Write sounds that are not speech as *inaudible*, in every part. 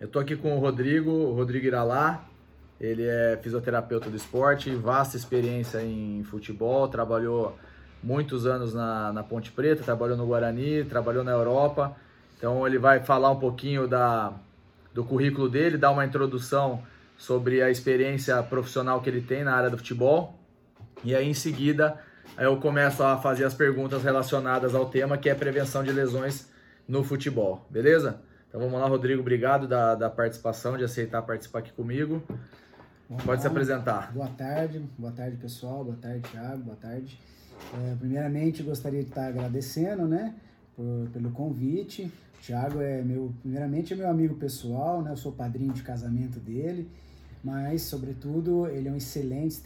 Eu tô aqui com o Rodrigo, o Rodrigo Iralá. Ele é fisioterapeuta do esporte, vasta experiência em futebol, trabalhou muitos anos na, na Ponte Preta, trabalhou no Guarani, trabalhou na Europa. Então ele vai falar um pouquinho da, do currículo dele, dar uma introdução sobre a experiência profissional que ele tem na área do futebol. E aí em seguida eu começo a fazer as perguntas relacionadas ao tema que é prevenção de lesões no futebol, beleza? Então vamos lá, Rodrigo, obrigado da, da participação, de aceitar participar aqui comigo. Vamos Pode lá. se apresentar. Boa tarde, boa tarde pessoal, boa tarde Thiago, boa tarde. É, primeiramente gostaria de estar agradecendo, né, por, pelo convite. O Thiago é meu, primeiramente é meu amigo pessoal, né, eu sou padrinho de casamento dele, mas sobretudo ele é um excelente,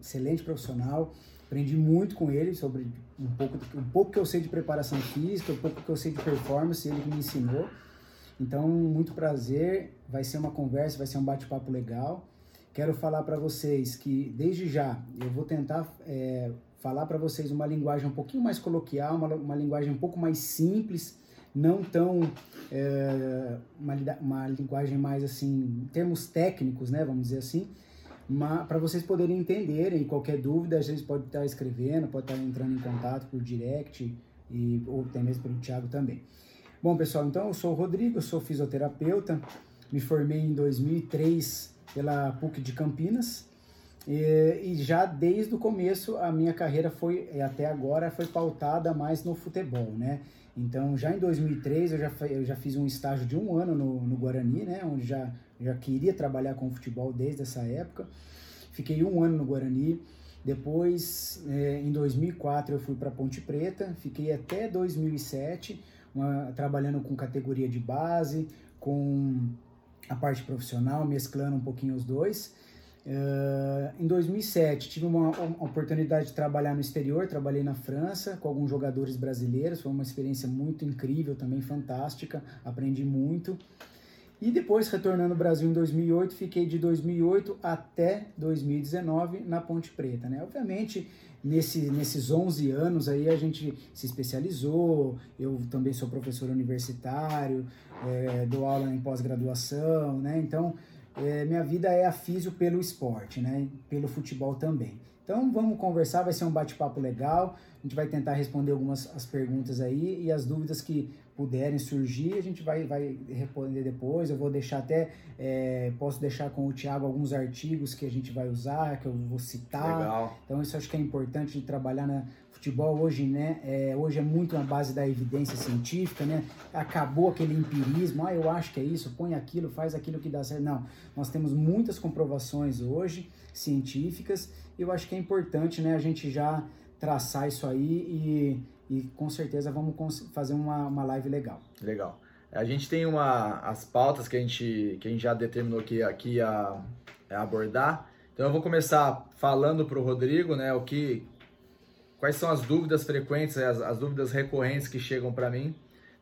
excelente profissional. Aprendi muito com ele sobre um pouco, um pouco que eu sei de preparação física, um pouco que eu sei de performance, ele que me ensinou. Então, muito prazer, vai ser uma conversa, vai ser um bate-papo legal. Quero falar para vocês que, desde já, eu vou tentar é, falar para vocês uma linguagem um pouquinho mais coloquial, uma, uma linguagem um pouco mais simples, não tão. É, uma, uma linguagem mais assim, termos técnicos, né, vamos dizer assim, para vocês poderem entenderem. Qualquer dúvida, a gente pode estar escrevendo, pode estar entrando em contato por direct, e, ou até mesmo pelo Thiago também. Bom, pessoal, então eu sou o Rodrigo, sou fisioterapeuta, me formei em 2003 pela PUC de Campinas e, e, já desde o começo a minha carreira foi, até agora, foi pautada mais no futebol, né? Então, já em 2003 eu já, eu já fiz um estágio de um ano no, no Guarani, né? Onde já, já queria trabalhar com futebol desde essa época. Fiquei um ano no Guarani. Depois, é, em 2004, eu fui para Ponte Preta. Fiquei até 2007 uma, trabalhando com categoria de base, com a parte profissional, mesclando um pouquinho os dois. Uh, em 2007 tive uma, uma, oportunidade de trabalhar no exterior, trabalhei na França com alguns jogadores brasileiros, foi uma experiência muito incrível, também fantástica, aprendi muito. E depois, retornando ao Brasil em 2008, fiquei de 2008 até 2019 na Ponte Preta. Né? Obviamente, nesse, nesses 11 anos aí a gente se especializou, eu também sou professor universitário, é, dou aula em pós-graduação, né? Então, é, minha vida é a físio pelo esporte, né? Pelo futebol também. Então, vamos conversar, vai ser um bate-papo legal, a gente vai tentar responder algumas as perguntas aí e as dúvidas que puderem surgir, a gente vai, vai responder depois. Eu vou deixar até, é, posso deixar com o Thiago alguns artigos que a gente vai usar, que eu vou citar. Legal. Então isso acho que é importante de trabalhar na futebol hoje, né? É, hoje é muito na base da evidência científica, né? Acabou aquele empirismo, ah, eu acho que é isso, põe aquilo, faz aquilo que dá certo. Não, nós temos muitas comprovações hoje científicas. E eu acho que é importante, né? A gente já traçar isso aí e e com certeza vamos fazer uma, uma live legal. Legal. A gente tem uma, as pautas que a gente, que a gente já determinou que aqui a, a abordar. Então eu vou começar falando para o Rodrigo, né, o que, quais são as dúvidas frequentes, as, as dúvidas recorrentes que chegam para mim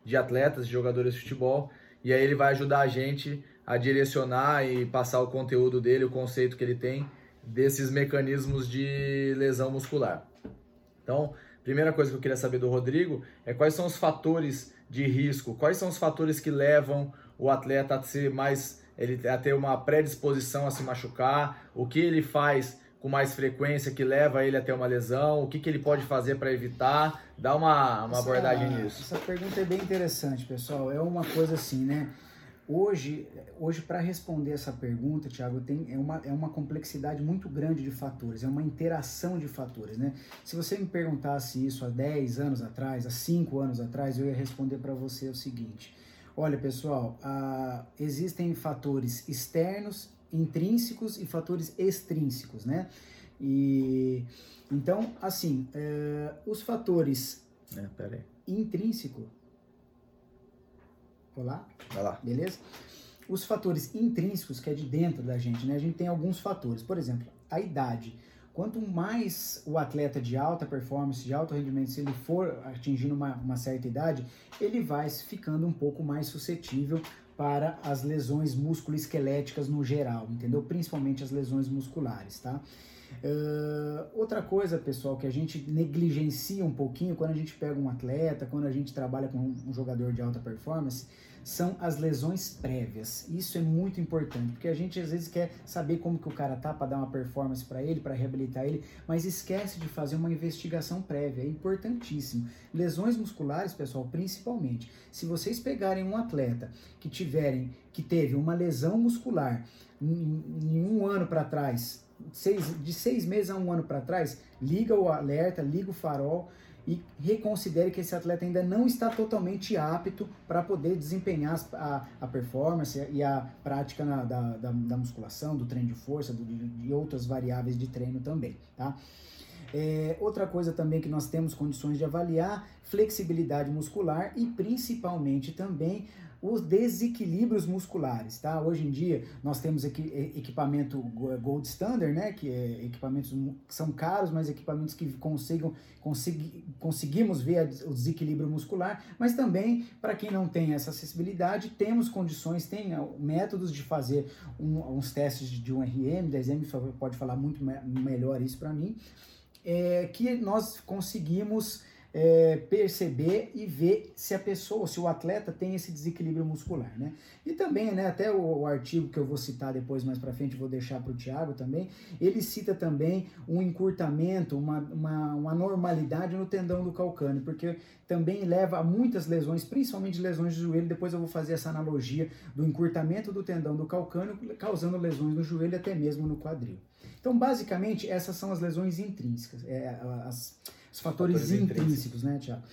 de atletas, de jogadores de futebol, e aí ele vai ajudar a gente a direcionar e passar o conteúdo dele, o conceito que ele tem desses mecanismos de lesão muscular. Então, Primeira coisa que eu queria saber do Rodrigo é quais são os fatores de risco, quais são os fatores que levam o atleta a ser mais ele a ter uma predisposição a se machucar, o que ele faz com mais frequência que leva ele a ter uma lesão, o que, que ele pode fazer para evitar, dá uma, uma abordagem nisso. Essa pergunta é bem interessante, pessoal. É uma coisa assim, né? Hoje, hoje para responder essa pergunta, Thiago, tem, é, uma, é uma complexidade muito grande de fatores, é uma interação de fatores, né? Se você me perguntasse isso há 10 anos atrás, há 5 anos atrás, eu ia responder para você o seguinte: olha, pessoal, ah, existem fatores externos, intrínsecos e fatores extrínsecos, né? E então, assim, eh, os fatores é, intrínseco Olá? Vai lá. Beleza? Os fatores intrínsecos, que é de dentro da gente, né? A gente tem alguns fatores. Por exemplo, a idade. Quanto mais o atleta de alta performance, de alto rendimento, se ele for atingindo uma, uma certa idade, ele vai ficando um pouco mais suscetível para as lesões musculoesqueléticas no geral, entendeu? Principalmente as lesões musculares, tá? Uh, outra coisa, pessoal, que a gente negligencia um pouquinho quando a gente pega um atleta, quando a gente trabalha com um jogador de alta performance, são as lesões prévias. Isso é muito importante, porque a gente às vezes quer saber como que o cara tá para dar uma performance para ele, para reabilitar ele, mas esquece de fazer uma investigação prévia. É importantíssimo. Lesões musculares, pessoal, principalmente. Se vocês pegarem um atleta que tiverem que teve uma lesão muscular em, em um ano para trás, seis, de seis meses a um ano para trás, liga o alerta, liga o farol e reconsidere que esse atleta ainda não está totalmente apto para poder desempenhar a, a performance e a prática na, da, da, da, musculação, do treino de força, do, de, outras variáveis de treino também, tá? É, outra coisa também que nós temos condições de avaliar, flexibilidade muscular e principalmente também os desequilíbrios musculares, tá? Hoje em dia nós temos equipamento Gold Standard, né? Que é equipamentos que são caros, mas equipamentos que consigam, consegui, conseguimos ver o desequilíbrio muscular, mas também para quem não tem essa acessibilidade, temos condições, tem métodos de fazer um, uns testes de um RM, 10M pode falar muito melhor isso para mim, é, que nós conseguimos é, perceber e ver se a pessoa, se o atleta tem esse desequilíbrio muscular, né? E também, né, até o, o artigo que eu vou citar depois mais para frente, vou deixar para o Thiago também, ele cita também um encurtamento, uma, uma, uma normalidade no tendão do calcâneo, porque também leva a muitas lesões, principalmente lesões de joelho, depois eu vou fazer essa analogia do encurtamento do tendão do calcâneo, causando lesões no joelho e até mesmo no quadril. Então, basicamente, essas são as lesões intrínsecas, é, as os fatores, fatores intrínsecos, né, Tiago?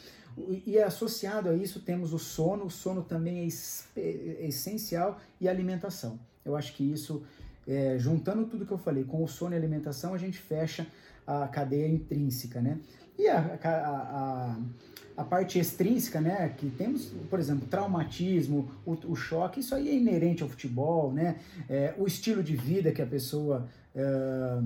E associado a isso temos o sono, o sono também é, é essencial e a alimentação. Eu acho que isso, é, juntando tudo que eu falei com o sono e a alimentação, a gente fecha a cadeia intrínseca, né? E a, a, a, a parte extrínseca, né? Que temos, por exemplo, traumatismo, o, o choque, isso aí é inerente ao futebol, né? É, o estilo de vida que a pessoa. É,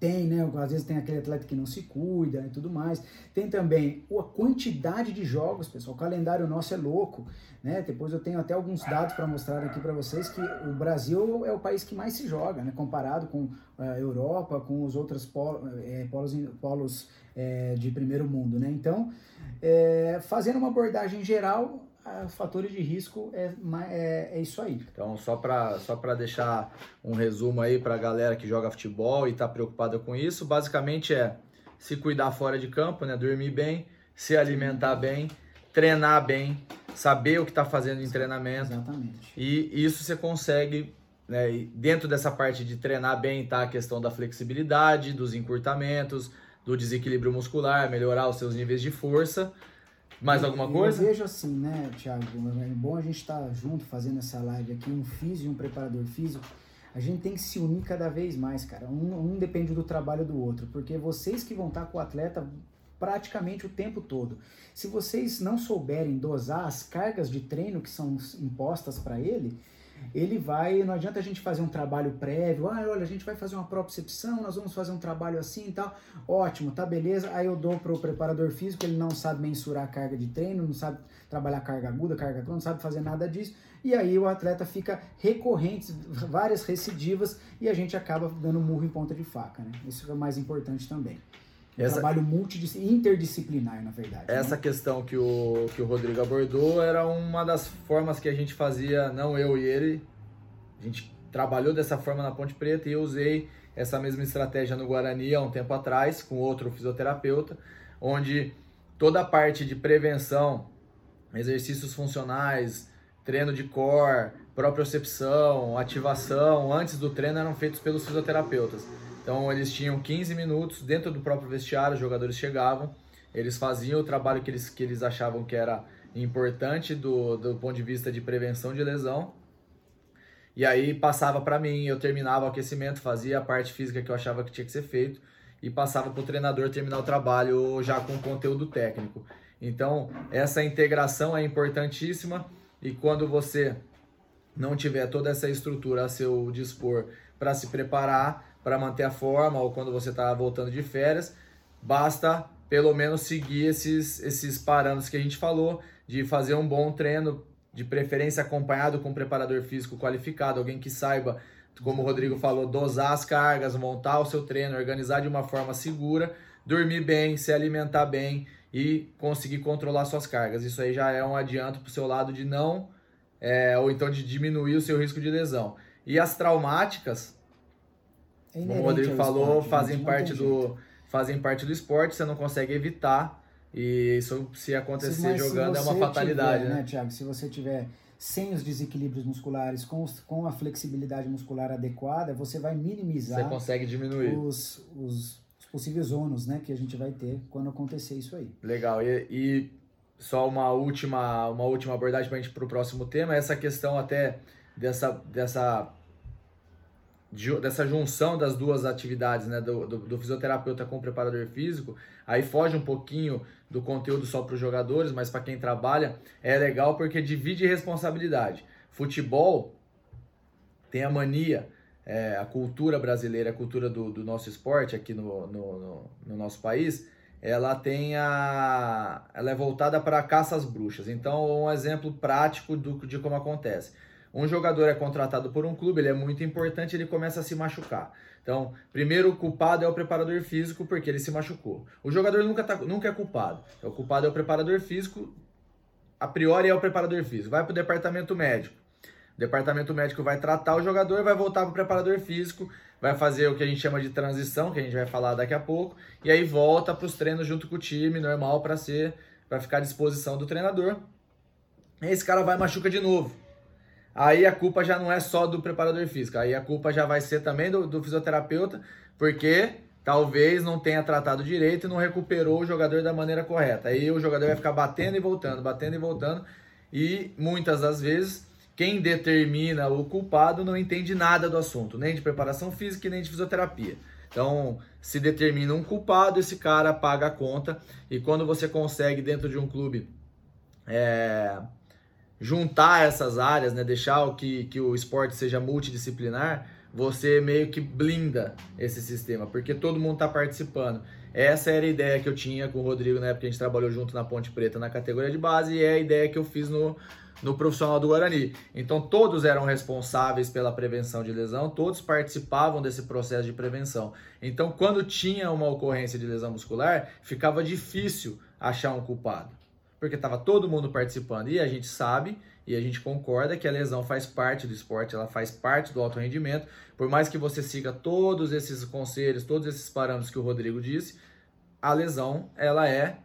tem, né? Às vezes tem aquele atleta que não se cuida e tudo mais. Tem também a quantidade de jogos, pessoal. O calendário nosso é louco, né? Depois eu tenho até alguns dados para mostrar aqui para vocês que o Brasil é o país que mais se joga, né? Comparado com a Europa, com os outros polos, é, polos, polos é, de primeiro mundo, né? Então, é, fazendo uma abordagem geral, fatores de risco é, é, é isso aí. Então, só para só deixar um resumo aí para a galera que joga futebol e está preocupada com isso, basicamente é se cuidar fora de campo, né? dormir bem, se alimentar bem, treinar bem, saber o que está fazendo em treinamento. Exatamente. E isso você consegue, né? Dentro dessa parte de treinar bem, tá a questão da flexibilidade, dos encurtamentos, do desequilíbrio muscular, melhorar os seus níveis de força mais alguma coisa? Eu vejo assim, né, Thiago? É bom a gente estar tá junto fazendo essa live aqui, um físico e um preparador físico. A gente tem que se unir cada vez mais, cara. Um, um depende do trabalho do outro, porque vocês que vão estar tá com o atleta praticamente o tempo todo. Se vocês não souberem dosar as cargas de treino que são impostas para ele, ele vai, não adianta a gente fazer um trabalho prévio, ah, olha, a gente vai fazer uma propriocepção, nós vamos fazer um trabalho assim e tal, ótimo, tá beleza, aí eu dou para o preparador físico, ele não sabe mensurar a carga de treino, não sabe trabalhar carga aguda, carga crônica, não sabe fazer nada disso, e aí o atleta fica recorrente, várias recidivas, e a gente acaba dando murro em ponta de faca, né? Isso é o mais importante também. Um essa, trabalho multidisciplinar, interdisciplinar, na verdade. Né? Essa né? questão que o, que o Rodrigo abordou era uma das formas que a gente fazia, não eu e ele, a gente trabalhou dessa forma na Ponte Preta e eu usei essa mesma estratégia no Guarani há um tempo atrás, com outro fisioterapeuta, onde toda a parte de prevenção, exercícios funcionais, treino de core, propriocepção, ativação, antes do treino eram feitos pelos fisioterapeutas. Então eles tinham 15 minutos dentro do próprio vestiário, os jogadores chegavam, eles faziam o trabalho que eles, que eles achavam que era importante do, do ponto de vista de prevenção de lesão. E aí passava para mim, eu terminava o aquecimento, fazia a parte física que eu achava que tinha que ser feito e passava para o treinador terminar o trabalho já com conteúdo técnico. Então, essa integração é importantíssima e quando você não tiver toda essa estrutura a seu dispor para se preparar, para manter a forma ou quando você está voltando de férias, basta pelo menos seguir esses, esses parâmetros que a gente falou, de fazer um bom treino, de preferência acompanhado com um preparador físico qualificado, alguém que saiba como o Rodrigo falou, dosar as cargas, montar o seu treino, organizar de uma forma segura, dormir bem, se alimentar bem e conseguir controlar suas cargas. Isso aí já é um adianto para o seu lado de não, é, ou então de diminuir o seu risco de lesão. E as traumáticas, é como o Rodrigo falou, esporte, fazem parte do fazem parte do esporte, você não consegue evitar. E isso, se acontecer jogando, é uma fatalidade, tiver, né? né, Thiago? Se você tiver sem os desequilíbrios musculares, com, os, com a flexibilidade muscular adequada, você vai minimizar. Você consegue diminuir. Os, os, os possíveis ônus né, que a gente vai ter quando acontecer isso aí. Legal. E, e só uma última, uma última abordagem para a gente para o próximo tema, essa questão até dessa, dessa dessa junção das duas atividades, né, do, do, do, fisioterapeuta com o preparador físico, aí foge um pouquinho do conteúdo só para os jogadores, mas para quem trabalha é legal porque divide responsabilidade. Futebol tem a mania, é, a cultura brasileira, a cultura do, do nosso esporte aqui no, no, no, no nosso país, ela tem a, ela é voltada para caça às bruxas. Então, um exemplo prático do, de como acontece um jogador é contratado por um clube, ele é muito importante, ele começa a se machucar. Então, primeiro o culpado é o preparador físico porque ele se machucou. O jogador nunca, tá, nunca é culpado. O culpado é o preparador físico, a priori é o preparador físico. Vai para o departamento médico. O departamento médico vai tratar o jogador, vai voltar para o preparador físico, vai fazer o que a gente chama de transição, que a gente vai falar daqui a pouco, e aí volta para os treinos junto com o time, normal para ser, para ficar à disposição do treinador. Esse cara vai machuca de novo aí a culpa já não é só do preparador físico, aí a culpa já vai ser também do, do fisioterapeuta, porque talvez não tenha tratado direito e não recuperou o jogador da maneira correta. Aí o jogador vai ficar batendo e voltando, batendo e voltando, e muitas das vezes quem determina o culpado não entende nada do assunto, nem de preparação física nem de fisioterapia. Então, se determina um culpado, esse cara paga a conta, e quando você consegue, dentro de um clube, é, juntar essas áreas, né, deixar o que, que o esporte seja multidisciplinar, você meio que blinda esse sistema, porque todo mundo está participando. Essa era a ideia que eu tinha com o Rodrigo na época que a gente trabalhou junto na Ponte Preta na categoria de base e é a ideia que eu fiz no, no profissional do Guarani. Então todos eram responsáveis pela prevenção de lesão, todos participavam desse processo de prevenção. Então quando tinha uma ocorrência de lesão muscular, ficava difícil achar um culpado porque estava todo mundo participando. E a gente sabe e a gente concorda que a lesão faz parte do esporte, ela faz parte do alto rendimento. Por mais que você siga todos esses conselhos, todos esses parâmetros que o Rodrigo disse, a lesão ela é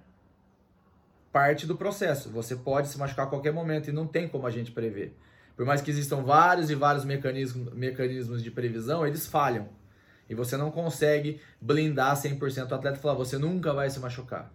parte do processo. Você pode se machucar a qualquer momento e não tem como a gente prever. Por mais que existam vários e vários mecanismos, mecanismos de previsão, eles falham. E você não consegue blindar 100% o atleta e falar, você nunca vai se machucar.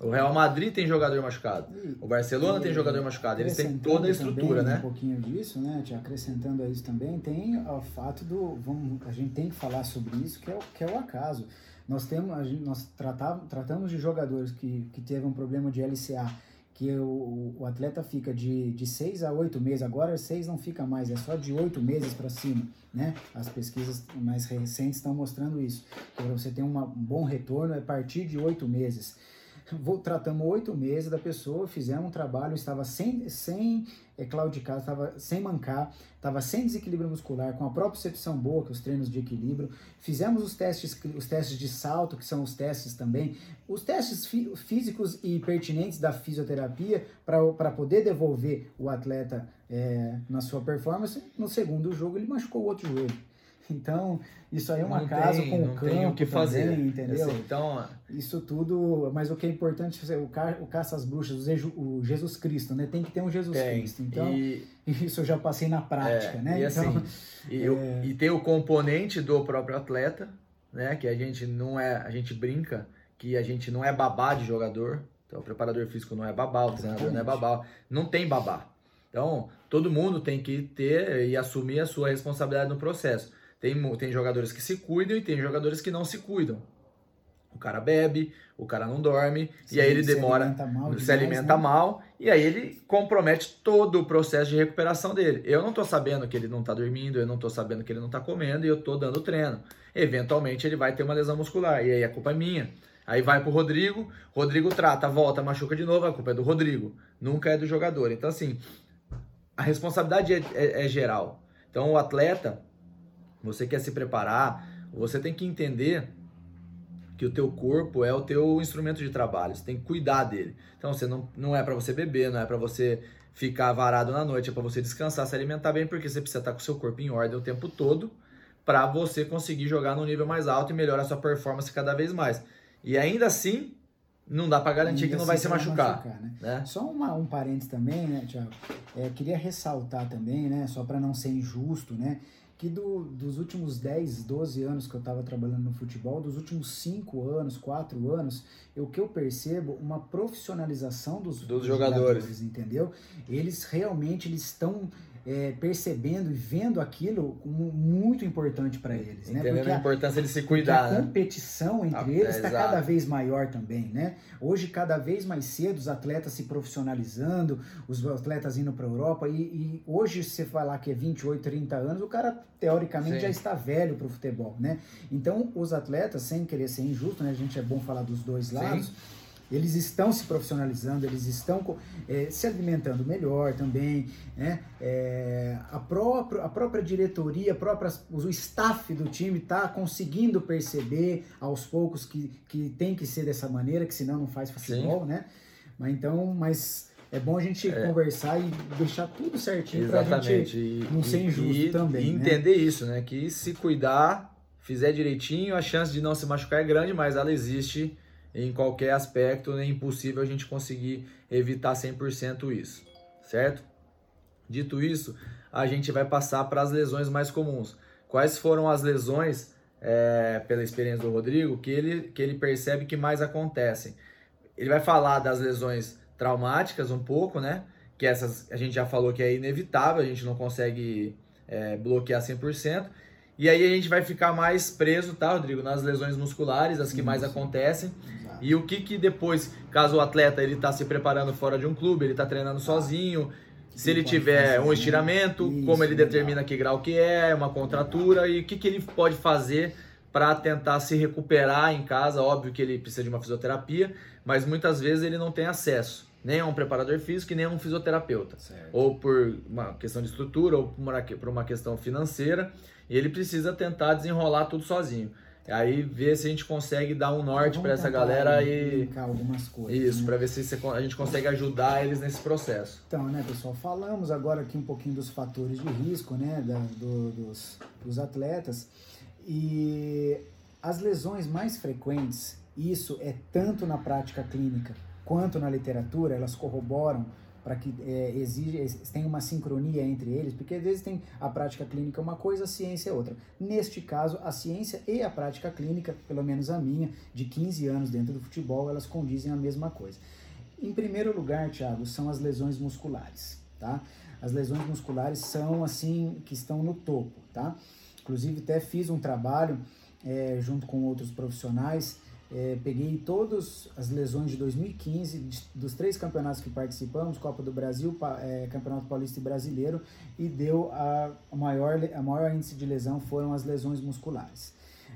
O Real Madrid tem jogador machucado. E, o Barcelona e, tem jogador machucado. Eles têm toda a estrutura, né? Um pouquinho disso, né? Te acrescentando a isso também, tem o fato do. Vamos, a gente tem que falar sobre isso, que é o, que é o acaso. Nós, temos, gente, nós tratamos, tratamos de jogadores que, que teve um problema de LCA, que o, o atleta fica de, de seis a oito meses, agora seis não fica mais, é só de oito meses para cima, né? As pesquisas mais recentes estão mostrando isso, que você ter uma, um bom retorno é a partir de oito meses tratamos oito meses da pessoa, fizemos um trabalho, estava sem, sem é, claudicar, estava sem mancar, estava sem desequilíbrio muscular, com a propriocepção boa, que é os treinos de equilíbrio. Fizemos os testes, os testes de salto, que são os testes também, os testes fí físicos e pertinentes da fisioterapia para poder devolver o atleta é, na sua performance. No segundo jogo, ele machucou o outro joelho. Então, isso aí é uma casa com o campo o que fazer, também, entendeu? Assim, então, isso tudo, mas o que é importante é o, ca, o caça às bruxas, o Jesus Cristo, né? Tem que ter um Jesus tem, Cristo. Então, e, *laughs* isso eu já passei na prática, é, né? E, assim, então, e, é... e tem o componente do próprio atleta, né? Que a gente não é, a gente brinca que a gente não é babá de jogador. Então, o preparador físico não é babá, o treinador não é babá. Não tem babá. Então, todo mundo tem que ter e assumir a sua responsabilidade no processo. Tem, tem jogadores que se cuidam e tem jogadores que não se cuidam. O cara bebe, o cara não dorme, e aí ele demora, se alimenta, mal, se alimenta né? mal, e aí ele compromete todo o processo de recuperação dele. Eu não tô sabendo que ele não tá dormindo, eu não tô sabendo que ele não tá comendo, e eu tô dando treino. Eventualmente ele vai ter uma lesão muscular, e aí a culpa é minha. Aí vai pro Rodrigo, Rodrigo trata, volta, machuca de novo, a culpa é do Rodrigo, nunca é do jogador. Então, assim, a responsabilidade é, é, é geral. Então, o atleta, você quer se preparar, você tem que entender que o teu corpo é o teu instrumento de trabalho, você tem que cuidar dele. Então, você não, não é para você beber, não é para você ficar varado na noite, é para você descansar, se alimentar bem, porque você precisa estar com o seu corpo em ordem o tempo todo para você conseguir jogar no nível mais alto e melhorar a sua performance cada vez mais. E ainda assim, não dá para garantir que não vai assim se machucar. machucar né? Né? Só uma, um parênteses também, né, Tiago? É, queria ressaltar também, né, só para não ser injusto, né, que do, dos últimos 10, 12 anos que eu estava trabalhando no futebol, dos últimos 5 anos, 4 anos, o que eu percebo uma profissionalização dos, dos jogadores. jogadores. entendeu? Eles realmente eles estão é, percebendo e vendo aquilo como muito importante para eles. Né? Entendendo né? a importância de se cuidar. A competição entre ah, eles está é, cada vez maior também. Né? Hoje, cada vez mais cedo, os atletas se profissionalizando, os atletas indo para a Europa. E, e, hoje, se você falar que é 28, 30 anos, o cara, teoricamente, Sim. já está velho para o futebol. Né? Então, os atletas, sem querer ser injusto, né? a gente é bom falar dos dois lados. Sim eles estão se profissionalizando, eles estão é, se alimentando melhor também, né? É, a, própria, a própria diretoria, a própria, o staff do time está conseguindo perceber aos poucos que, que tem que ser dessa maneira, que senão não faz futebol, Sim. né? Mas então, mas é bom a gente é. conversar e deixar tudo certinho para a gente não ser injusto e, também. E né? entender isso, né? Que se cuidar, fizer direitinho, a chance de não se machucar é grande, mas ela existe em qualquer aspecto, é impossível a gente conseguir evitar 100% isso, certo? Dito isso, a gente vai passar para as lesões mais comuns. Quais foram as lesões, é, pela experiência do Rodrigo, que ele, que ele percebe que mais acontecem? Ele vai falar das lesões traumáticas um pouco, né? Que essas a gente já falou que é inevitável, a gente não consegue é, bloquear 100%. E aí a gente vai ficar mais preso, tá, Rodrigo, nas lesões musculares, as que mais acontecem. E o que que depois, caso o atleta ele está se preparando fora de um clube, ele está treinando sozinho, se ele tiver um estiramento, isso, como ele determina que grau que é, uma contratura e o que que ele pode fazer para tentar se recuperar em casa. Óbvio que ele precisa de uma fisioterapia, mas muitas vezes ele não tem acesso nem a um preparador físico e nem a um fisioterapeuta. Certo. Ou por uma questão de estrutura, ou por uma questão financeira, e ele precisa tentar desenrolar tudo sozinho. Aí ver se a gente consegue dar um norte para essa galera e algumas coisas. Isso, né? para ver se a gente consegue ajudar eles nesse processo. Então, né, pessoal, falamos agora aqui um pouquinho dos fatores de risco, né, da, do, dos, dos atletas e as lesões mais frequentes, isso é tanto na prática clínica quanto na literatura, elas corroboram para que é, exige, tem uma sincronia entre eles, porque às vezes tem a prática clínica uma coisa, a ciência é outra. Neste caso, a ciência e a prática clínica, pelo menos a minha, de 15 anos dentro do futebol, elas condizem a mesma coisa. Em primeiro lugar, Thiago, são as lesões musculares, tá? As lesões musculares são assim que estão no topo, tá? Inclusive até fiz um trabalho é, junto com outros profissionais é, peguei todas as lesões de 2015, de, dos três campeonatos que participamos, Copa do Brasil, pa, é, Campeonato Paulista e Brasileiro, e deu a, a, maior, a maior índice de lesão foram as lesões musculares.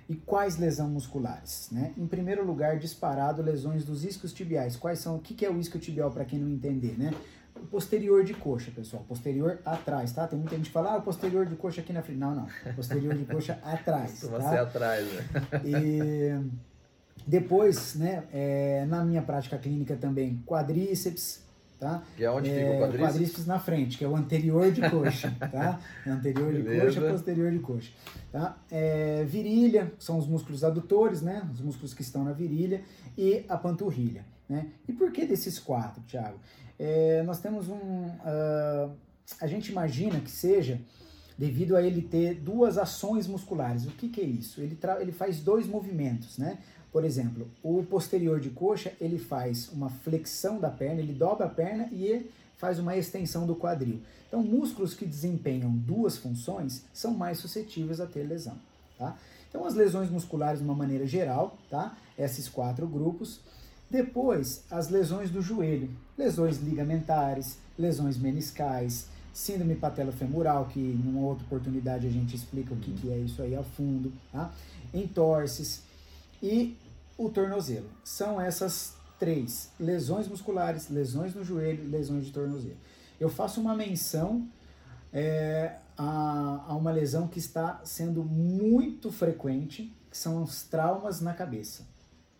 E quais lesões musculares? Né? Em primeiro lugar, disparado, lesões dos isquios tibiais. Quais são? O que, que é o isquio tibial, para quem não entender? Né? O posterior de coxa, pessoal. Posterior atrás, tá? Tem muita gente que fala, ah, o posterior de coxa aqui na frente. Não, não. Posterior de coxa *laughs* atrás. Tá? ser atrás, né? E *laughs* depois, né, é, na minha prática clínica também, quadríceps, tá? Que é onde é, fica o quadríceps? Quadríceps na frente, que é o anterior de coxa, *laughs* tá? É anterior de coxa, posterior de coxa, tá? É, virilha, são os músculos adutores, né? Os músculos que estão na virilha e a panturrilha, né? E por que desses quatro, Thiago? É, nós temos um... Uh, a gente imagina que seja devido a ele ter duas ações musculares. O que, que é isso? Ele, ele faz dois movimentos, né? Por exemplo, o posterior de coxa, ele faz uma flexão da perna, ele dobra a perna e faz uma extensão do quadril. Então, músculos que desempenham duas funções são mais suscetíveis a ter lesão, tá? Então, as lesões musculares de uma maneira geral, tá? Esses quatro grupos. Depois, as lesões do joelho, lesões ligamentares, lesões meniscais, síndrome patelofemoral, que em uma outra oportunidade a gente explica o que, que é isso aí a fundo, tá? Entorses e o tornozelo. São essas três: lesões musculares, lesões no joelho, lesões de tornozelo. Eu faço uma menção é, a, a uma lesão que está sendo muito frequente, que são os traumas na cabeça.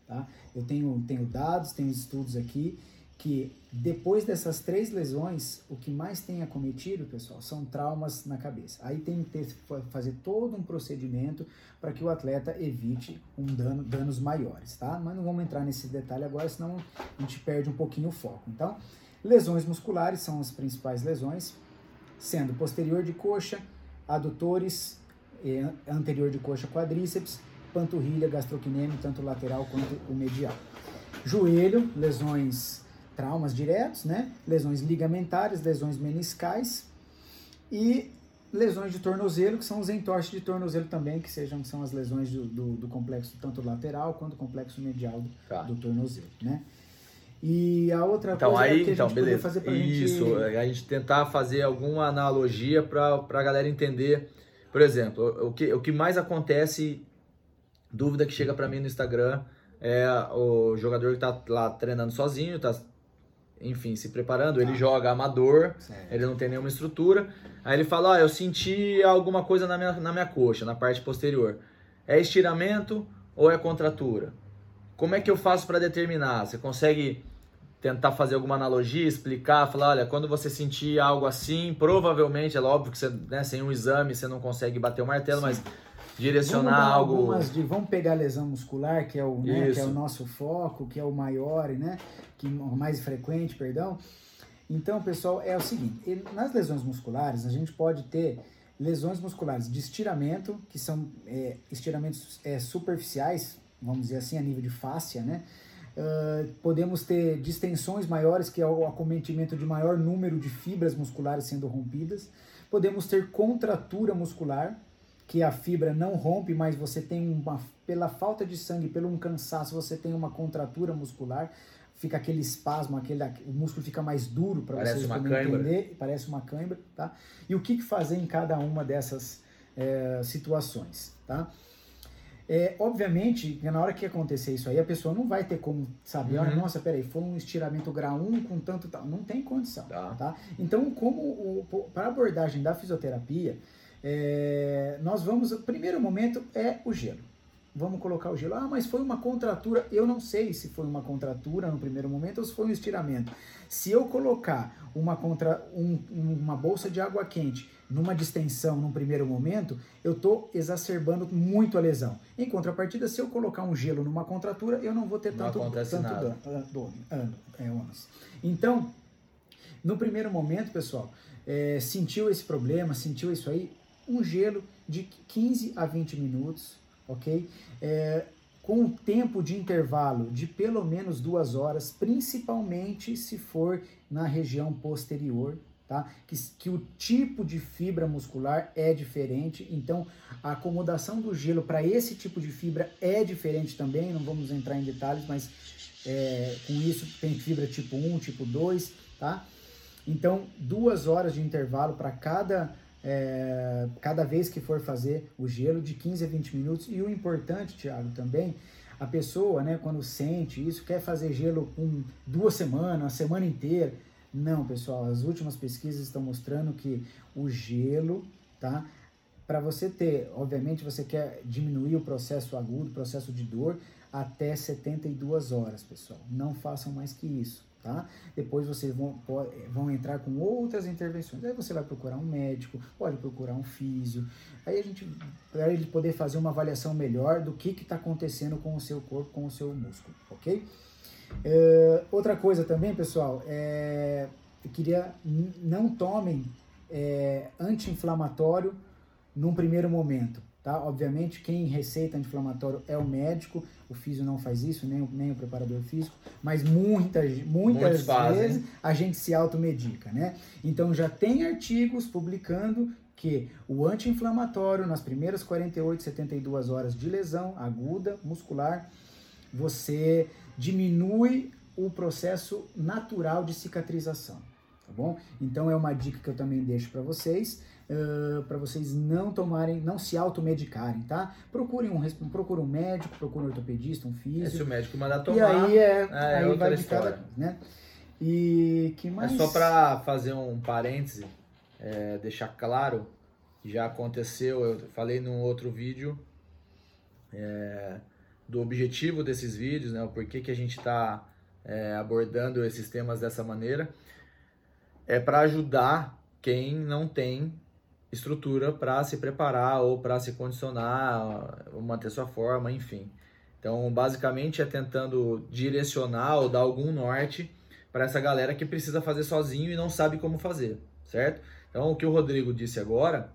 Tá? Eu tenho, tenho dados, tenho estudos aqui que depois dessas três lesões, o que mais tem acometido, pessoal, são traumas na cabeça. Aí tem que ter, fazer todo um procedimento para que o atleta evite um dano, danos maiores, tá? Mas não vamos entrar nesse detalhe agora, senão a gente perde um pouquinho o foco. Então, lesões musculares são as principais lesões, sendo posterior de coxa, adutores, anterior de coxa quadríceps, panturrilha, gastrocnêmio, tanto lateral quanto o medial. Joelho, lesões traumas diretos, né? Lesões ligamentares, lesões meniscais e lesões de tornozelo, que são os entorses de tornozelo também, que sejam são as lesões do, do, do complexo tanto lateral quanto complexo medial do, tá. do tornozelo, né? E a outra então, coisa aí, é que a então, gente beleza. fazer pra Isso, gente... a gente tentar fazer alguma analogia para a galera entender. Por exemplo, o que, o que mais acontece, dúvida que chega para mim no Instagram, é o jogador que está lá treinando sozinho, está enfim, se preparando. Ele ah. joga amador, certo. ele não tem nenhuma estrutura. Aí ele fala: Ó, ah, eu senti alguma coisa na minha, na minha coxa, na parte posterior. É estiramento ou é contratura? Como é que eu faço para determinar? Você consegue tentar fazer alguma analogia, explicar, falar, olha, quando você sentir algo assim, provavelmente, é óbvio que você, né, sem um exame você não consegue bater o martelo, Sim. mas direcionar vamos algo. Algumas de, vamos pegar a lesão muscular, que é, o, né, que é o nosso foco, que é o maior, né? Que, o mais frequente, perdão. Então, pessoal, é o seguinte: nas lesões musculares, a gente pode ter lesões musculares de estiramento, que são é, estiramentos é, superficiais, vamos dizer assim, a nível de fáscia, né? Uh, podemos ter distensões maiores, que é o acometimento de maior número de fibras musculares sendo rompidas. Podemos ter contratura muscular, que a fibra não rompe, mas você tem uma pela falta de sangue, pelo um cansaço, você tem uma contratura muscular, fica aquele espasmo, aquele o músculo fica mais duro para vocês uma entender, parece uma cãibra, tá? E o que, que fazer em cada uma dessas é, situações, tá? É, obviamente, na hora que acontecer isso aí, a pessoa não vai ter como saber, uhum. nossa, peraí, foi um estiramento grau 1 com tanto tal. Não tem condição, tá? tá? Então, como para abordagem da fisioterapia, é, nós vamos, o primeiro momento é o gelo. Vamos colocar o gelo. Ah, mas foi uma contratura. Eu não sei se foi uma contratura no primeiro momento ou se foi um estiramento. Se eu colocar uma, contra, um, uma bolsa de água quente numa distensão num primeiro momento, eu estou exacerbando muito a lesão. Em contrapartida, se eu colocar um gelo numa contratura, eu não vou ter não tanto, tanto dano, dano, dano, é, Então, no primeiro momento, pessoal, é, sentiu esse problema, sentiu isso aí, um gelo de 15 a 20 minutos, ok? É, com um tempo de intervalo de pelo menos duas horas, principalmente se for na região posterior, tá? Que, que o tipo de fibra muscular é diferente, então a acomodação do gelo para esse tipo de fibra é diferente também, não vamos entrar em detalhes, mas é, com isso tem fibra tipo 1, tipo 2, tá? Então, duas horas de intervalo para cada é, cada vez que for fazer o gelo de 15 a 20 minutos. E o importante, Thiago, também, a pessoa, né, quando sente isso, quer fazer gelo com duas semanas, uma semana inteira. Não, pessoal, as últimas pesquisas estão mostrando que o gelo, tá? Para você ter, obviamente, você quer diminuir o processo agudo, o processo de dor, até 72 horas, pessoal. Não façam mais que isso tá? Depois vocês vão, vão entrar com outras intervenções. Aí você vai procurar um médico, pode procurar um físio. Aí a gente, para ele poder fazer uma avaliação melhor do que está acontecendo com o seu corpo, com o seu músculo, ok? É, outra coisa também, pessoal, é, eu queria não tomem é, anti-inflamatório num primeiro momento. Tá? Obviamente, quem receita anti-inflamatório é o médico, o físico não faz isso, nem o, nem o preparador físico, mas muitas, muitas vezes a gente se automedica, né? Então já tem artigos publicando que o anti-inflamatório nas primeiras 48, 72 horas de lesão aguda muscular, você diminui o processo natural de cicatrização, tá bom? Então é uma dica que eu também deixo para vocês uh, para vocês não tomarem, não se automedicarem, tá? Procurem um, procurem um médico, procurem um ortopedista, um físico. se o médico mandar tomar. E aí, é, é aí vai de cada, né? E que mais? É só para fazer um parêntese. é, deixar claro, já aconteceu, eu falei num outro vídeo, é, do objetivo desses vídeos, né, o porquê que a gente está é, abordando esses temas dessa maneira, é para ajudar quem não tem estrutura para se preparar ou para se condicionar, manter sua forma, enfim. Então, basicamente é tentando direcionar ou dar algum norte para essa galera que precisa fazer sozinho e não sabe como fazer, certo? Então, o que o Rodrigo disse agora,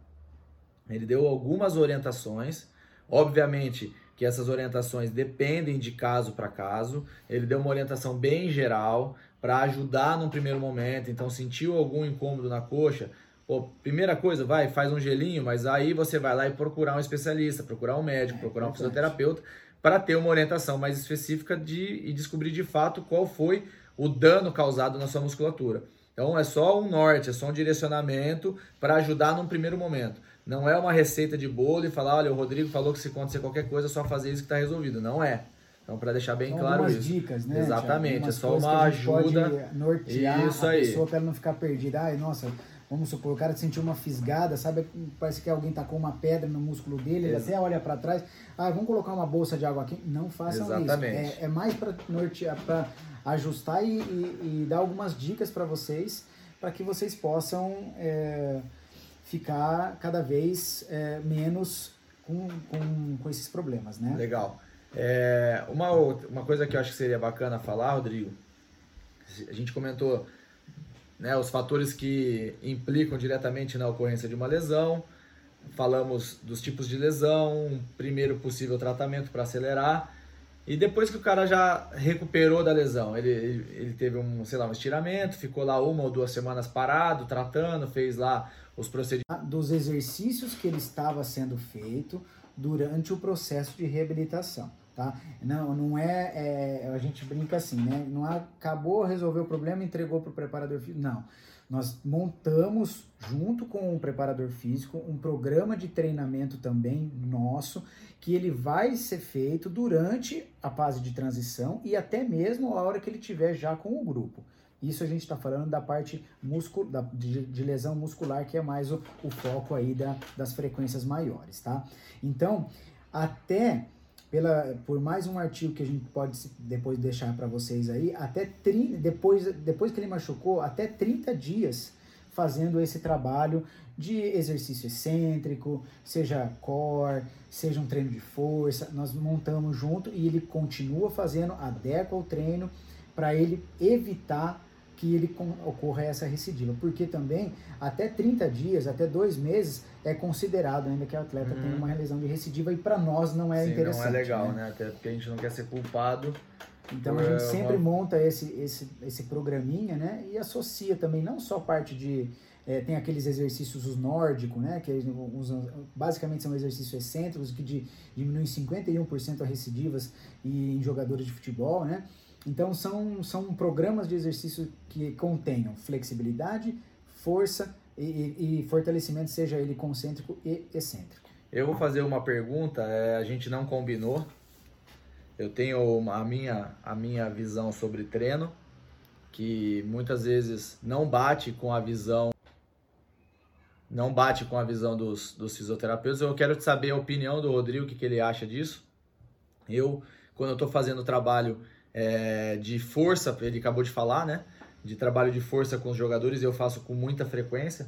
ele deu algumas orientações. Obviamente, que essas orientações dependem de caso para caso. Ele deu uma orientação bem geral para ajudar num primeiro momento. Então, sentiu algum incômodo na coxa? Pô, primeira coisa, vai, faz um gelinho, mas aí você vai lá e procurar um especialista, procurar um médico, é, procurar um fisioterapeuta para ter uma orientação mais específica de, e descobrir de fato qual foi o dano causado na sua musculatura. Então é só um norte, é só um direcionamento para ajudar num primeiro momento. Não é uma receita de bolo e falar, olha, o Rodrigo falou que se acontecer qualquer coisa, é só fazer isso que está resolvido. Não é. Então, para deixar bem São claro isso. dicas, né? Exatamente, é só uma ajuda. Nortear isso a aí. pessoa para ela não ficar perdida. Ai, nossa, vamos supor, o cara sentiu uma fisgada, sabe? Parece que alguém tacou uma pedra no músculo dele, ele até olha para trás. Ah, vamos colocar uma bolsa de água aqui. Não façam Exatamente. isso. É, é mais para nortear, para ajustar e, e, e, dar algumas dicas para vocês, para que vocês possam. É, ficar cada vez é, menos com, com, com, esses problemas, né? Legal. É, uma, uma coisa que eu acho que seria bacana falar, Rodrigo, a gente comentou né, os fatores que implicam diretamente na ocorrência de uma lesão, falamos dos tipos de lesão, um primeiro possível tratamento para acelerar, e depois que o cara já recuperou da lesão, ele, ele teve um, sei lá, um estiramento, ficou lá uma ou duas semanas parado, tratando, fez lá os procedimentos. Dos exercícios que ele estava sendo feito durante o processo de reabilitação. Tá? Não, não é, é, A gente brinca assim, né? Não acabou, resolveu o problema, entregou para o preparador físico. Não. Nós montamos, junto com o preparador físico, um programa de treinamento também nosso, que ele vai ser feito durante a fase de transição e até mesmo a hora que ele tiver já com o grupo. Isso a gente está falando da parte muscul da, de, de, lesão muscular, que é mais o, o foco aí da, das frequências maiores, tá? Então, até pela, por mais um artigo que a gente pode depois deixar para vocês aí, até 30, depois, depois que ele machucou, até 30 dias fazendo esse trabalho de exercício excêntrico, seja core, seja um treino de força, nós montamos junto e ele continua fazendo, adequa o treino para ele evitar que ele ocorra essa recidiva, porque também até 30 dias, até dois meses, é considerado ainda que o atleta uhum. tem uma lesão de recidiva e para nós não é Sim, interessante. Não é legal, né? né? Até porque a gente não quer ser culpado. Então a gente sempre uma... monta esse, esse, esse programinha, né? E associa também não só parte de é, tem aqueles exercícios os nórdicos, né? Que usam, basicamente são exercícios excêntricos que de, diminuem 51% as recidivas e em jogadores de futebol, né? Então, são, são programas de exercício que contenham flexibilidade, força e, e fortalecimento, seja ele concêntrico e excêntrico. Eu vou fazer uma pergunta, é, a gente não combinou. Eu tenho uma, a, minha, a minha visão sobre treino, que muitas vezes não bate com a visão não bate com a visão dos, dos fisioterapeutas. Eu quero saber a opinião do Rodrigo, o que, que ele acha disso. Eu, quando eu estou fazendo trabalho é, de força, ele acabou de falar, né? De trabalho de força com os jogadores, eu faço com muita frequência.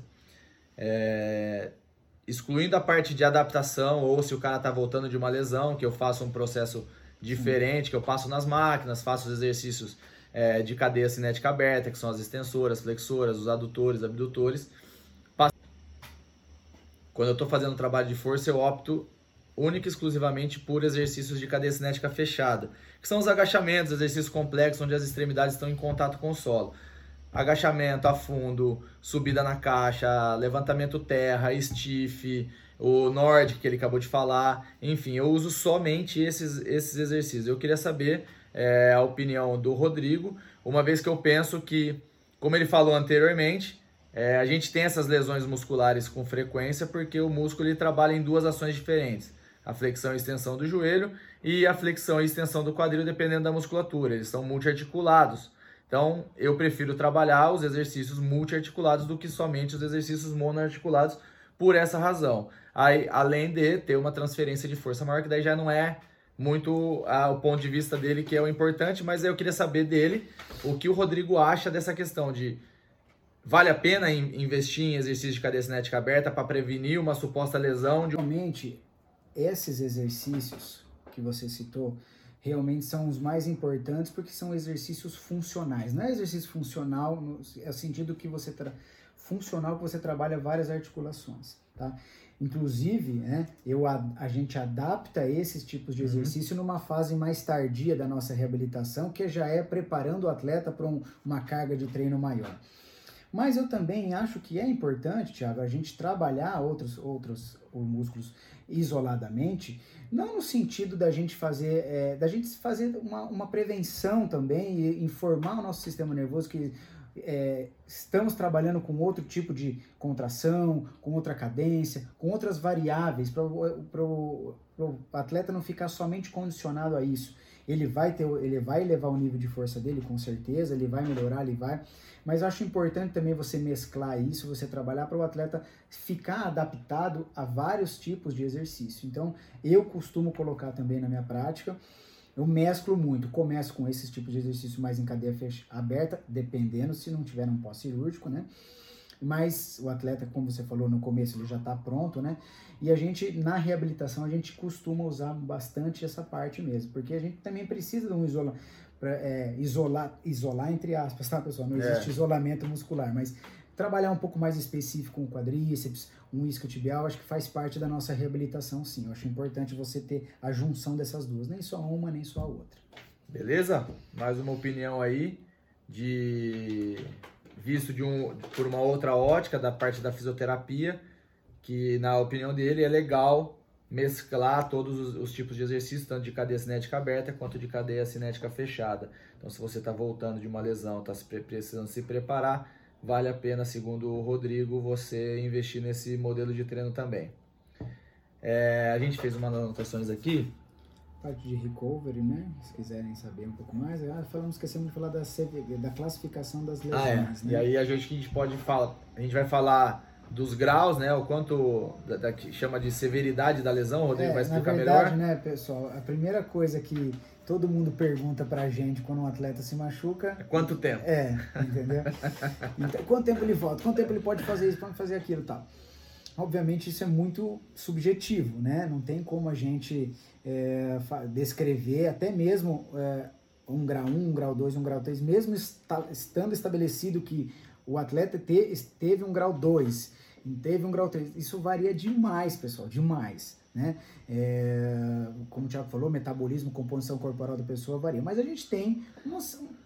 É, excluindo a parte de adaptação, ou se o cara tá voltando de uma lesão, que eu faço um processo diferente, que eu passo nas máquinas, faço os exercícios é, de cadeia cinética aberta, que são as extensoras, flexoras, os adutores, abdutores. Quando eu estou fazendo trabalho de força, eu opto única e exclusivamente por exercícios de cadeia cinética fechada, que são os agachamentos, exercícios complexos onde as extremidades estão em contato com o solo. Agachamento a fundo, subida na caixa, levantamento terra, stiff, o Nordic que ele acabou de falar, enfim, eu uso somente esses, esses exercícios. Eu queria saber é, a opinião do Rodrigo, uma vez que eu penso que, como ele falou anteriormente, é, a gente tem essas lesões musculares com frequência porque o músculo ele trabalha em duas ações diferentes a flexão e extensão do joelho e a flexão e extensão do quadril, dependendo da musculatura. Eles são multiarticulados. Então, eu prefiro trabalhar os exercícios multiarticulados do que somente os exercícios monoarticulados por essa razão. Aí, além de ter uma transferência de força maior, que daí já não é muito ah, o ponto de vista dele que é o importante, mas eu queria saber dele o que o Rodrigo acha dessa questão de vale a pena investir em exercício de cadeia cinética aberta para prevenir uma suposta lesão? De... Realmente, esses exercícios que você citou, realmente são os mais importantes porque são exercícios funcionais. Não é exercício funcional no é sentido que você tra... funcional que você trabalha várias articulações, tá? Inclusive, né, eu, a, a gente adapta esses tipos de uhum. exercício uhum. numa fase mais tardia da nossa reabilitação, que já é preparando o atleta para um, uma carga de treino maior. Mas eu também acho que é importante, Thiago, a gente trabalhar outros, outros músculos isoladamente, não no sentido da gente fazer, é, da gente fazer uma, uma prevenção também e informar o nosso sistema nervoso que é, estamos trabalhando com outro tipo de contração, com outra cadência, com outras variáveis para o atleta não ficar somente condicionado a isso. Ele vai ter, ele vai elevar o nível de força dele, com certeza, ele vai melhorar, ele vai. Mas acho importante também você mesclar isso, você trabalhar para o atleta ficar adaptado a vários tipos de exercício. Então, eu costumo colocar também na minha prática. Eu mesclo muito, começo com esses tipos de exercício mais em cadeia fecha, aberta, dependendo se não tiver um pós-cirúrgico, né? Mas o atleta, como você falou no começo, ele já está pronto, né? E a gente, na reabilitação, a gente costuma usar bastante essa parte mesmo, porque a gente também precisa de um isola, pra, é, isolar, isolar entre aspas, tá, pessoal? Não existe é. isolamento muscular, mas trabalhar um pouco mais específico com o quadríceps, um isquiotibial, acho que faz parte da nossa reabilitação, sim. Eu acho importante você ter a junção dessas duas, nem só uma, nem só a outra. Beleza? Mais uma opinião aí de visto de um, por uma outra ótica da parte da fisioterapia, que na opinião dele é legal mesclar todos os, os, tipos de exercícios, tanto de cadeia cinética aberta quanto de cadeia cinética fechada. Então, se você está voltando de uma lesão, está precisando se preparar, vale a pena, segundo o Rodrigo, você investir nesse modelo de treino também. É, a gente fez umas anotações aqui parte de recovery, né? Se quiserem saber um pouco mais. Ah, falamos, esquecemos de falar da, da classificação das lesões. Ah, é. né? E aí a gente, a gente pode falar, a gente vai falar dos graus, né? O quanto da, da que chama de severidade da lesão, o Rodrigo é, vai explicar na verdade, melhor. né, pessoal? A primeira coisa que todo mundo pergunta pra gente quando um atleta se machuca. É quanto tempo? É, entendeu? *laughs* então, quanto tempo ele volta? Quanto tempo ele pode fazer isso, pode fazer aquilo tal? Obviamente isso é muito subjetivo, né? Não tem como a gente é, descrever até mesmo é, um grau 1, um grau 2, um grau 3, mesmo está, estando estabelecido que o atleta te, teve um grau 2, teve um grau 3, isso varia demais, pessoal, demais. Né? É, como o Thiago falou, metabolismo, composição corporal da pessoa varia, mas a gente tem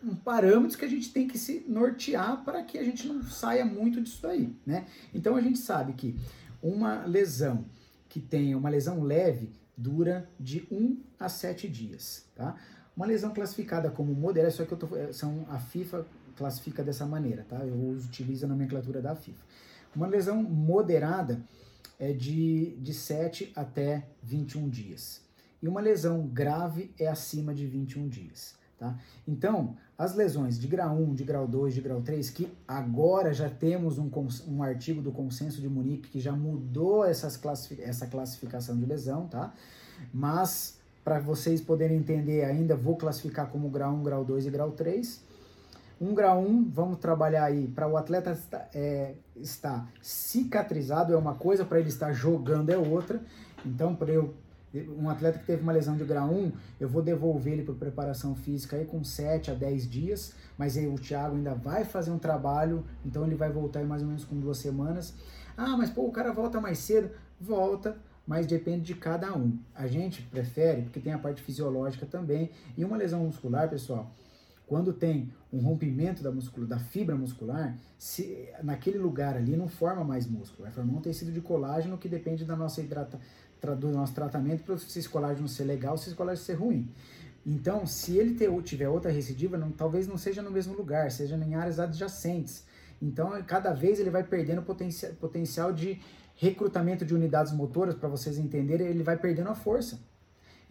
um parâmetros que a gente tem que se nortear para que a gente não saia muito disso aí, né? Então a gente sabe que uma lesão que tenha uma lesão leve dura de 1 a 7 dias, tá? Uma lesão classificada como moderada, só que eu tô, é, são, a FIFA classifica dessa maneira, tá? Eu utilizo a nomenclatura da FIFA. Uma lesão moderada é de, de 7 até 21 dias. E uma lesão grave é acima de 21 dias. Tá? Então, as lesões de grau 1, de grau 2, de grau 3, que agora já temos um, um artigo do consenso de Munique que já mudou essas classific essa classificação de lesão, tá? Mas, para vocês poderem entender ainda, vou classificar como grau 1, grau 2 e grau 3. Um grau 1, vamos trabalhar aí para o atleta estar, é, estar cicatrizado é uma coisa, para ele estar jogando é outra. Então, para eu um atleta que teve uma lesão de grau 1, eu vou devolver ele para preparação física aí com 7 a 10 dias, mas aí o Thiago ainda vai fazer um trabalho, então ele vai voltar em mais ou menos com duas semanas. Ah, mas pô, o cara volta mais cedo? Volta, mas depende de cada um. A gente prefere, porque tem a parte fisiológica também, e uma lesão muscular, pessoal, quando tem um rompimento da, da fibra muscular, se, naquele lugar ali não forma mais músculo, vai formar um tecido de colágeno que depende da nossa hidratação do nosso tratamento para esse colágeno ser legal, se esse colágeno ser ruim. Então, se ele ter, tiver outra recidiva, não, talvez não seja no mesmo lugar, seja em áreas adjacentes. Então, cada vez ele vai perdendo potencial, potencial de recrutamento de unidades motoras, para vocês entenderem, ele vai perdendo a força.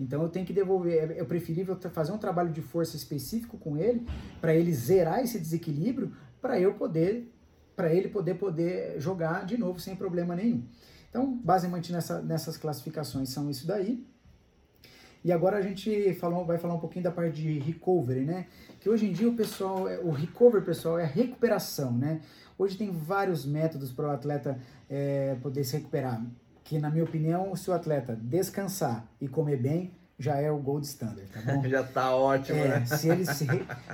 Então eu tenho que devolver. É, é preferível fazer um trabalho de força específico com ele para ele zerar esse desequilíbrio para eu poder para ele poder poder jogar de novo sem problema nenhum. Então, basicamente nessa, nessas classificações são isso daí. E agora a gente falou, vai falar um pouquinho da parte de recovery, né? Que hoje em dia o pessoal, é, o recovery pessoal é a recuperação, né? Hoje tem vários métodos para o atleta é, poder se recuperar. Que na minha opinião, se o atleta descansar e comer bem, já é o gold standard, tá bom? *laughs* já tá ótimo, é, né? Se ele se...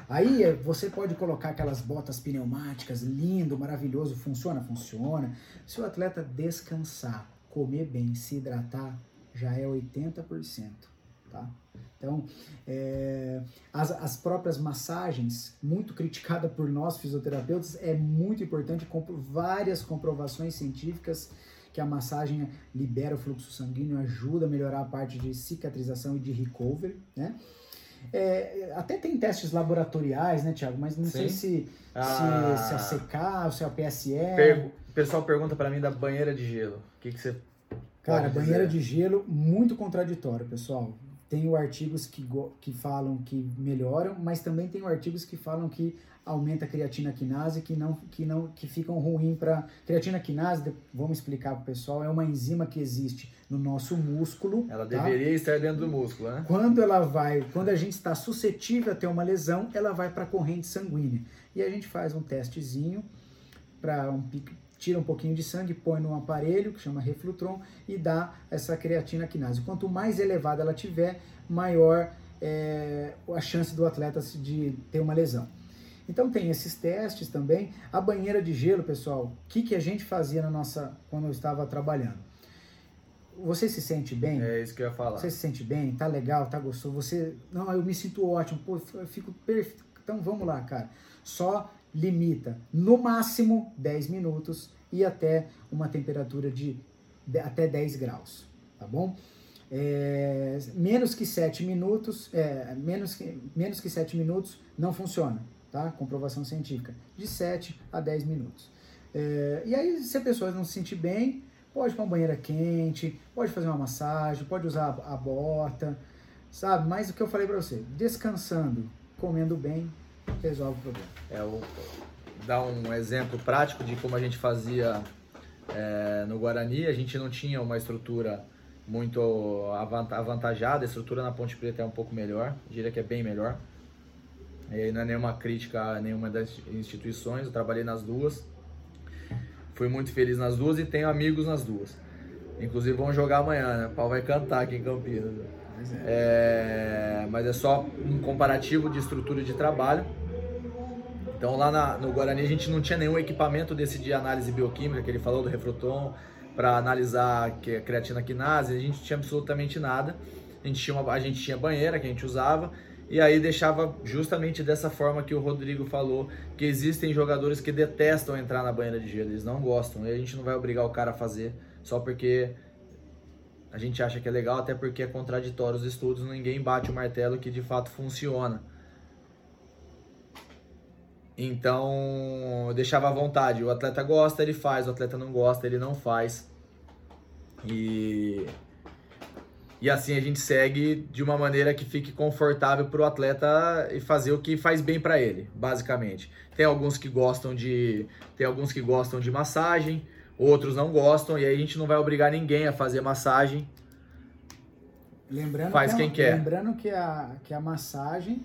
Aí é, você pode colocar aquelas botas pneumáticas, lindo, maravilhoso, funciona? Funciona. Se o atleta descansar, comer bem, se hidratar, já é 80%. Tá? Então, é, as, as próprias massagens, muito criticada por nós fisioterapeutas, é muito importante, várias comprovações científicas que a massagem libera o fluxo sanguíneo, ajuda a melhorar a parte de cicatrização e de recovery, né? É, até tem testes laboratoriais, né, Tiago? Mas não Sim. sei se, ah. se, se a CK, se a PSE. Per o pessoal pergunta para mim da banheira de gelo. O que, que você. Cara, banheira de gelo, muito contraditório, pessoal. Tem artigos que, que falam que melhoram, mas também tem artigos que falam que aumenta a creatina quinase, que não que não que ficam ruim para creatina quinase, vamos explicar para o pessoal, é uma enzima que existe no nosso músculo. Ela tá? deveria estar dentro do músculo, né? Quando ela vai, quando a gente está suscetível a ter uma lesão, ela vai para a corrente sanguínea. E a gente faz um testezinho para um tira um pouquinho de sangue, põe num aparelho que chama reflutron e dá essa creatina quinase. Quanto mais elevada ela tiver, maior é, a chance do atleta de ter uma lesão. Então tem esses testes também. A banheira de gelo, pessoal, o que, que a gente fazia na nossa quando eu estava trabalhando? Você se sente bem? É isso que eu ia falar. Você se sente bem? Tá legal? Tá gostoso? Você, não, eu me sinto ótimo. Pô, eu fico perfeito. Então vamos lá, cara. Só limita no máximo 10 minutos e até uma temperatura de, de até 10 graus, tá bom? É, menos que 7 minutos, é, menos, que, menos que 7 minutos não funciona, tá? Comprovação científica, de 7 a 10 minutos. É, e aí, se a pessoa não se sentir bem, pode ir uma banheira quente, pode fazer uma massagem, pode usar a, a bota, sabe? Mas o que eu falei para você, descansando, comendo bem, resolve o problema. É, o, dar um exemplo prático de como a gente fazia é, no Guarani, a gente não tinha uma estrutura muito avantajada, a estrutura na Ponte Preta é um pouco melhor, diria que é bem melhor. E não é nenhuma crítica a nenhuma das instituições, eu trabalhei nas duas, fui muito feliz nas duas e tenho amigos nas duas. Inclusive vão jogar amanhã, né? O pau vai cantar aqui em Campinas. É. É, mas é só um comparativo de estrutura de trabalho. Então lá na, no Guarani a gente não tinha nenhum equipamento desse de análise bioquímica que ele falou do refruton para analisar que a creatina quinase, a gente tinha absolutamente nada. A gente tinha uma, a gente tinha banheira que a gente usava e aí deixava justamente dessa forma que o Rodrigo falou, que existem jogadores que detestam entrar na banheira de gelo, eles não gostam, e a gente não vai obrigar o cara a fazer só porque a gente acha que é legal, até porque é contraditório os estudos, ninguém bate o martelo que de fato funciona. Então, eu deixava à vontade. O atleta gosta, ele faz. O atleta não gosta, ele não faz. E, e assim a gente segue de uma maneira que fique confortável para o atleta e fazer o que faz bem para ele, basicamente. Tem alguns que gostam de, tem alguns que gostam de massagem, outros não gostam e aí a gente não vai obrigar ninguém a fazer massagem. Lembrando faz que quem quer. Lembrando que a, que a massagem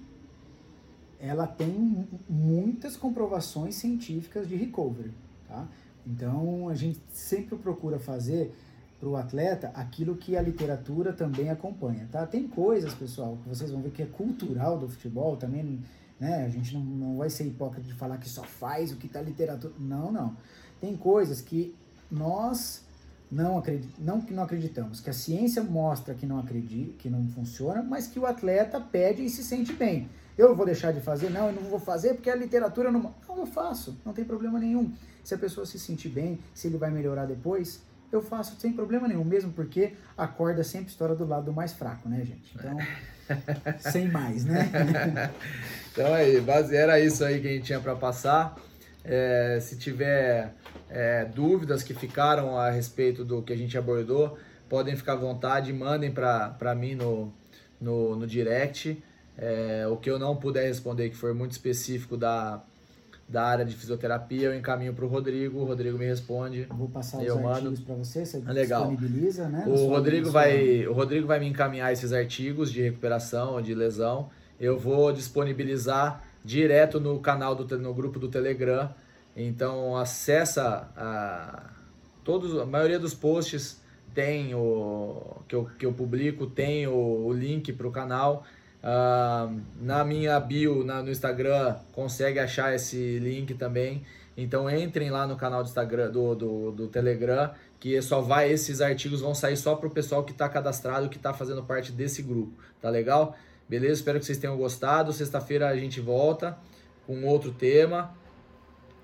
ela tem muitas comprovações científicas de recovery, tá? Então a gente sempre procura fazer para o atleta aquilo que a literatura também acompanha, tá? Tem coisas, pessoal, que vocês vão ver que é cultural do futebol também, né? A gente não, não vai ser hipócrita de falar que só faz o que está literatura. Não, não. Tem coisas que nós não, acredit, não que não acreditamos, que a ciência mostra que não acredita, que não funciona, mas que o atleta pede e se sente bem. Eu vou deixar de fazer? Não, eu não vou fazer porque a literatura não. Não, eu faço, não tem problema nenhum. Se a pessoa se sentir bem, se ele vai melhorar depois, eu faço sem problema nenhum, mesmo porque a corda sempre estoura do lado do mais fraco, né, gente? Então, *laughs* sem mais, né? *laughs* então aí, base, era isso aí que a gente tinha para passar. É, se tiver é, dúvidas que ficaram a respeito do que a gente abordou, podem ficar à vontade, mandem para mim no, no, no direct. É, o que eu não puder responder, que for muito específico da, da área de fisioterapia, eu encaminho para o Rodrigo, o Rodrigo me responde. Vou passar os Eu mando. artigos para você, você Ah, legal. disponibiliza, né? O Rodrigo vai, o Rodrigo vai me encaminhar esses artigos de recuperação ou de lesão. Eu vou disponibilizar direto no canal do no grupo do Telegram. Então acessa a todos, a maioria dos posts tem o que eu, que eu publico tem o, o link para o canal. Ah, na minha bio na- no Instagram consegue achar esse link também. Então entrem lá no canal do Instagram do, do, do Telegram que só vai esses artigos vão sair só para o pessoal que está cadastrado, que está fazendo parte desse grupo, tá legal? Beleza? Espero que vocês tenham gostado. Sexta-feira a gente volta com outro tema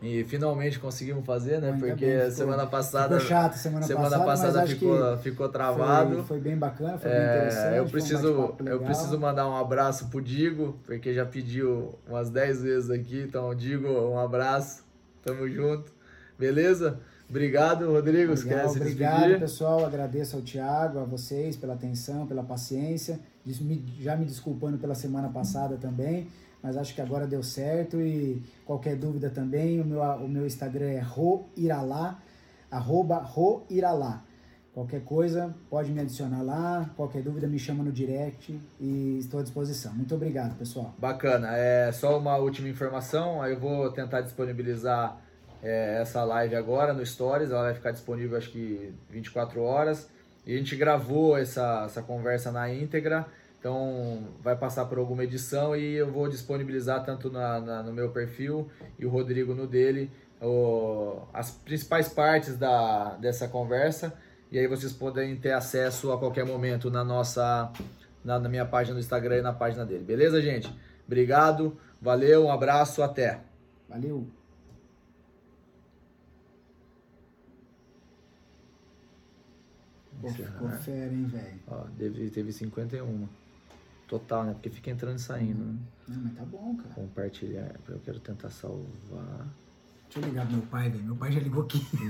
e finalmente conseguimos fazer, né? Ainda Porque bem, semana passada Ficou chato semana, semana passada, passada ficou ficou foi- travado. Foi, bem bacana, foi bem É, interessante. eu foi um preciso, bate-papo eu preciso mandar um abraço pro Digo, porque já pediu umas 10 vezes aqui. Então, Digo, um abraço. Tamo junto. Beleza? Obrigado, Rodrigo. Legal, obrigado, pessoal. Agradeço ao Thiago, a vocês pela atenção, pela paciência. Já me desculpando pela semana passada também, mas acho que agora deu certo. E qualquer dúvida também, o meu, o meu Instagram é roiralá, arroba roiralá. Qualquer coisa, pode me adicionar lá. Qualquer dúvida, me chama no direct e estou à disposição. Muito obrigado, pessoal. Bacana. É só uma última informação. Aí eu vou tentar disponibilizar é, essa live agora no Stories. Ela vai ficar disponível acho que 24 horas. E a gente gravou essa, essa conversa na íntegra. Então vai passar por alguma edição e eu vou disponibilizar tanto na, na- no meu perfil e o Rodrigo no dele o- as principais partes da, dessa conversa. E aí vocês podem ter acesso a qualquer momento na nossa na, na minha página do Instagram e na página dele. Beleza, gente? Obrigado, valeu, um abraço, até. Valeu! Pô, ficou fera, hein, velho? Ó, teve, teve 51. Total, né? Porque fica entrando e saindo. né? Não, mas tá bom, cara. Compartilhar. Eu quero tentar salvar. Deixa eu ligar pro meu pai, velho. Meu pai já ligou aqui. *laughs*